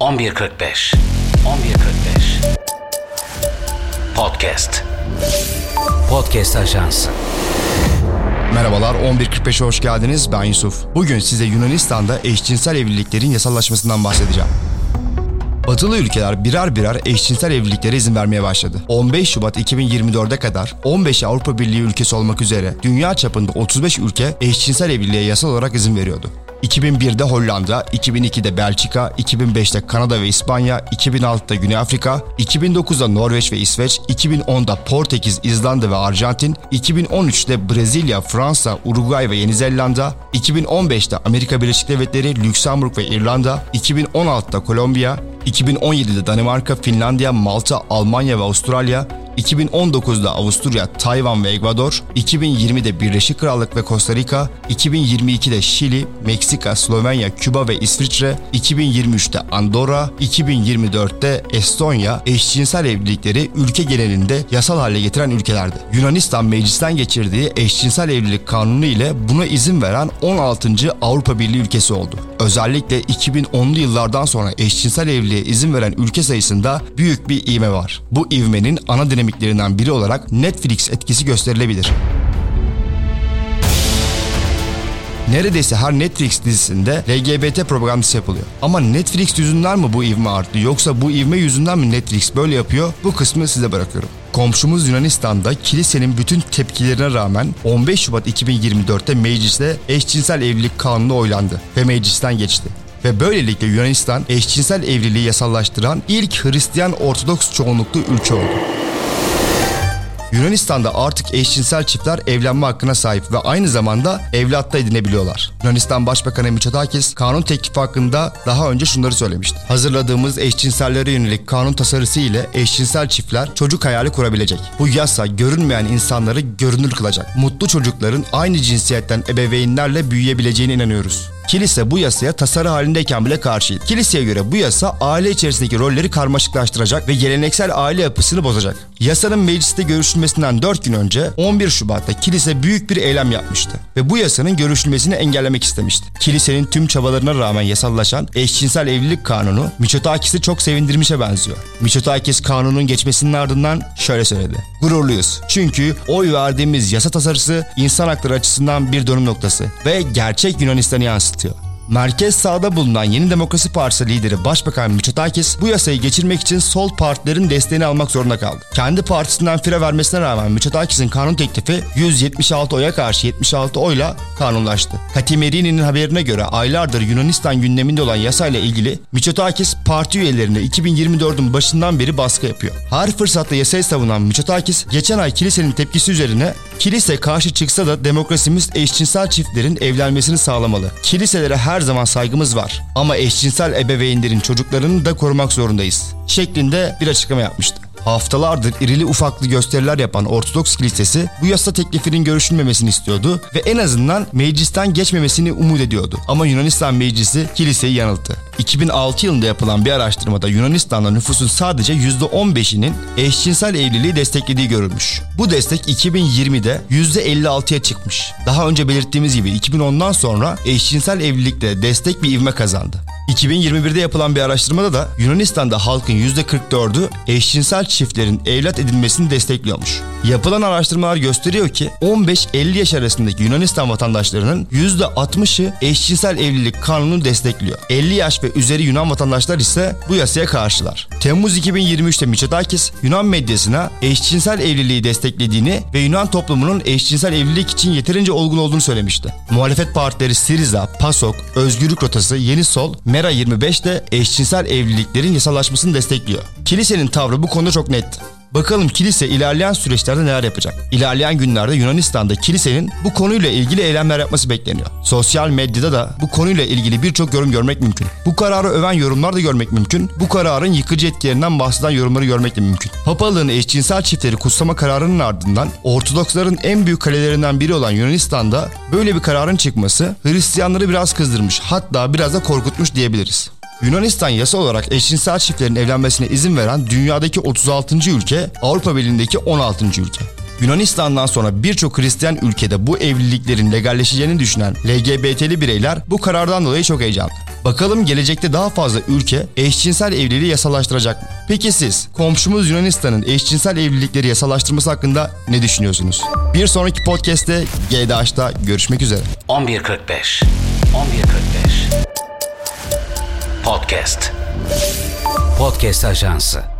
11.45 11.45 Podcast. Podcast Ajansı Merhabalar 11.45'e hoş geldiniz. Ben Yusuf. Bugün size Yunanistan'da eşcinsel evliliklerin yasallaşmasından bahsedeceğim. Batılı ülkeler birer birer eşcinsel evliliklere izin vermeye başladı. 15 Şubat 2024'e kadar 15 Avrupa Birliği ülkesi olmak üzere dünya çapında 35 ülke eşcinsel evliliğe yasal olarak izin veriyordu. 2001'de Hollanda, 2002'de Belçika, 2005'te Kanada ve İspanya, 2006'da Güney Afrika, 2009'da Norveç ve İsveç, 2010'da Portekiz, İzlanda ve Arjantin, 2013'te Brezilya, Fransa, Uruguay ve Yeni Zelanda, 2015'te Amerika Birleşik Devletleri, Lüksemburg ve İrlanda, 2016'da Kolombiya, 2017'de Danimarka, Finlandiya, Malta, Almanya ve Avustralya, 2019'da Avusturya, Tayvan ve Ekvador, 2020'de Birleşik Krallık ve Costa Rica, 2022'de Şili, Meksika, Slovenya, Küba ve İsviçre, 2023'te Andorra, 2024'te Estonya eşcinsel evlilikleri ülke genelinde yasal hale getiren ülkelerdi. Yunanistan meclisten geçirdiği eşcinsel evlilik kanunu ile buna izin veren 16. Avrupa Birliği ülkesi oldu. Özellikle 2010'lu yıllardan sonra eşcinsel evliliğe izin veren ülke sayısında büyük bir ivme var. Bu ivmenin ana dinamiklerinden biri olarak Netflix etkisi gösterilebilir. Neredeyse her Netflix dizisinde LGBT propagandası yapılıyor. Ama Netflix yüzünden mi bu ivme arttı yoksa bu ivme yüzünden mi Netflix böyle yapıyor? Bu kısmı size bırakıyorum. Komşumuz Yunanistan'da kilisenin bütün tepkilerine rağmen 15 Şubat 2024'te mecliste eşcinsel evlilik kanunu oylandı ve meclisten geçti ve böylelikle Yunanistan eşcinsel evliliği yasallaştıran ilk Hristiyan Ortodoks çoğunluklu ülke oldu. Yunanistan'da artık eşcinsel çiftler evlenme hakkına sahip ve aynı zamanda evlat da edinebiliyorlar. Yunanistan Başbakanı Mitsotakis kanun teklifi hakkında daha önce şunları söylemişti. Hazırladığımız eşcinsellere yönelik kanun tasarısı ile eşcinsel çiftler çocuk hayali kurabilecek. Bu yasa görünmeyen insanları görünür kılacak. Mutlu çocukların aynı cinsiyetten ebeveynlerle büyüyebileceğine inanıyoruz. Kilise bu yasaya tasarı halindeyken bile karşıydı. Kiliseye göre bu yasa aile içerisindeki rolleri karmaşıklaştıracak ve geleneksel aile yapısını bozacak. Yasanın mecliste görüşülmesinden 4 gün önce 11 Şubat'ta kilise büyük bir eylem yapmıştı ve bu yasanın görüşülmesini engellemek istemişti. Kilisenin tüm çabalarına rağmen yasallaşan eşcinsel evlilik kanunu Miçotakis'i çok sevindirmişe benziyor. Miçotakis kanunun geçmesinin ardından şöyle söyledi. Gururluyuz. Çünkü oy verdiğimiz yasa tasarısı insan hakları açısından bir dönüm noktası ve gerçek Yunanistan'ı yansıtıyor. Merkez sağda bulunan Yeni Demokrasi Partisi lideri Başbakan Mitsotakis bu yasayı geçirmek için sol partilerin desteğini almak zorunda kaldı. Kendi partisinden fire vermesine rağmen Mitsotakis'in kanun teklifi 176 oya karşı 76 oyla kanunlaştı. Katimerini'nin haberine göre aylardır Yunanistan gündeminde olan yasayla ilgili Mitsotakis parti üyelerine 2024'ün başından beri baskı yapıyor. Her fırsatta yasayı savunan Mitsotakis geçen ay kilisenin tepkisi üzerine kilise karşı çıksa da demokrasimiz eşcinsel çiftlerin evlenmesini sağlamalı. Kiliselere her zaman saygımız var ama eşcinsel ebeveynlerin çocuklarını da korumak zorundayız şeklinde bir açıklama yapmıştı. Haftalardır irili ufaklı gösteriler yapan Ortodoks Kilisesi bu yasa teklifinin görüşülmemesini istiyordu ve en azından meclisten geçmemesini umut ediyordu. Ama Yunanistan Meclisi kiliseyi yanılttı. 2006 yılında yapılan bir araştırmada Yunanistan'da nüfusun sadece %15'inin eşcinsel evliliği desteklediği görülmüş. Bu destek 2020'de %56'ya çıkmış. Daha önce belirttiğimiz gibi 2010'dan sonra eşcinsel evlilikte destek bir ivme kazandı. 2021'de yapılan bir araştırmada da Yunanistan'da halkın %44'ü eşcinsel çiftlerin evlat edinmesini destekliyormuş. Yapılan araştırmalar gösteriyor ki 15-50 yaş arasındaki Yunanistan vatandaşlarının %60'ı eşcinsel evlilik kanununu destekliyor. 50 yaş ve üzeri Yunan vatandaşlar ise bu yasaya karşılar. Temmuz 2023'te Mitsotakis Yunan medyasına eşcinsel evliliği desteklediğini ve Yunan toplumunun eşcinsel evlilik için yeterince olgun olduğunu söylemişti. Muhalefet partileri Siriza, PASOK, Özgürlük Rotası, Yeni Sol, Mera 25 de eşcinsel evliliklerin yasallaşmasını destekliyor. Kilisenin tavrı bu konuda çok net. Bakalım kilise ilerleyen süreçlerde neler yapacak? İlerleyen günlerde Yunanistan'da kilisenin bu konuyla ilgili eylemler yapması bekleniyor. Sosyal medyada da bu konuyla ilgili birçok yorum görmek mümkün. Bu kararı öven yorumlar da görmek mümkün. Bu kararın yıkıcı etkilerinden bahseden yorumları görmek de mümkün. Papalığın eşcinsel çiftleri kutsama kararının ardından Ortodoksların en büyük kalelerinden biri olan Yunanistan'da böyle bir kararın çıkması Hristiyanları biraz kızdırmış hatta biraz da korkutmuş diyebiliriz. Yunanistan yasa olarak eşcinsel çiftlerin evlenmesine izin veren dünyadaki 36. ülke, Avrupa Birliği'ndeki 16. ülke. Yunanistan'dan sonra birçok Hristiyan ülkede bu evliliklerin legalleşeceğini düşünen LGBT'li bireyler bu karardan dolayı çok heyecanlı. Bakalım gelecekte daha fazla ülke eşcinsel evliliği yasalaştıracak mı? Peki siz komşumuz Yunanistan'ın eşcinsel evlilikleri yasalaştırması hakkında ne düşünüyorsunuz? Bir sonraki podcast'te GDH'da görüşmek üzere. 11.45 11.45 Podcast. Podcast Ajansı.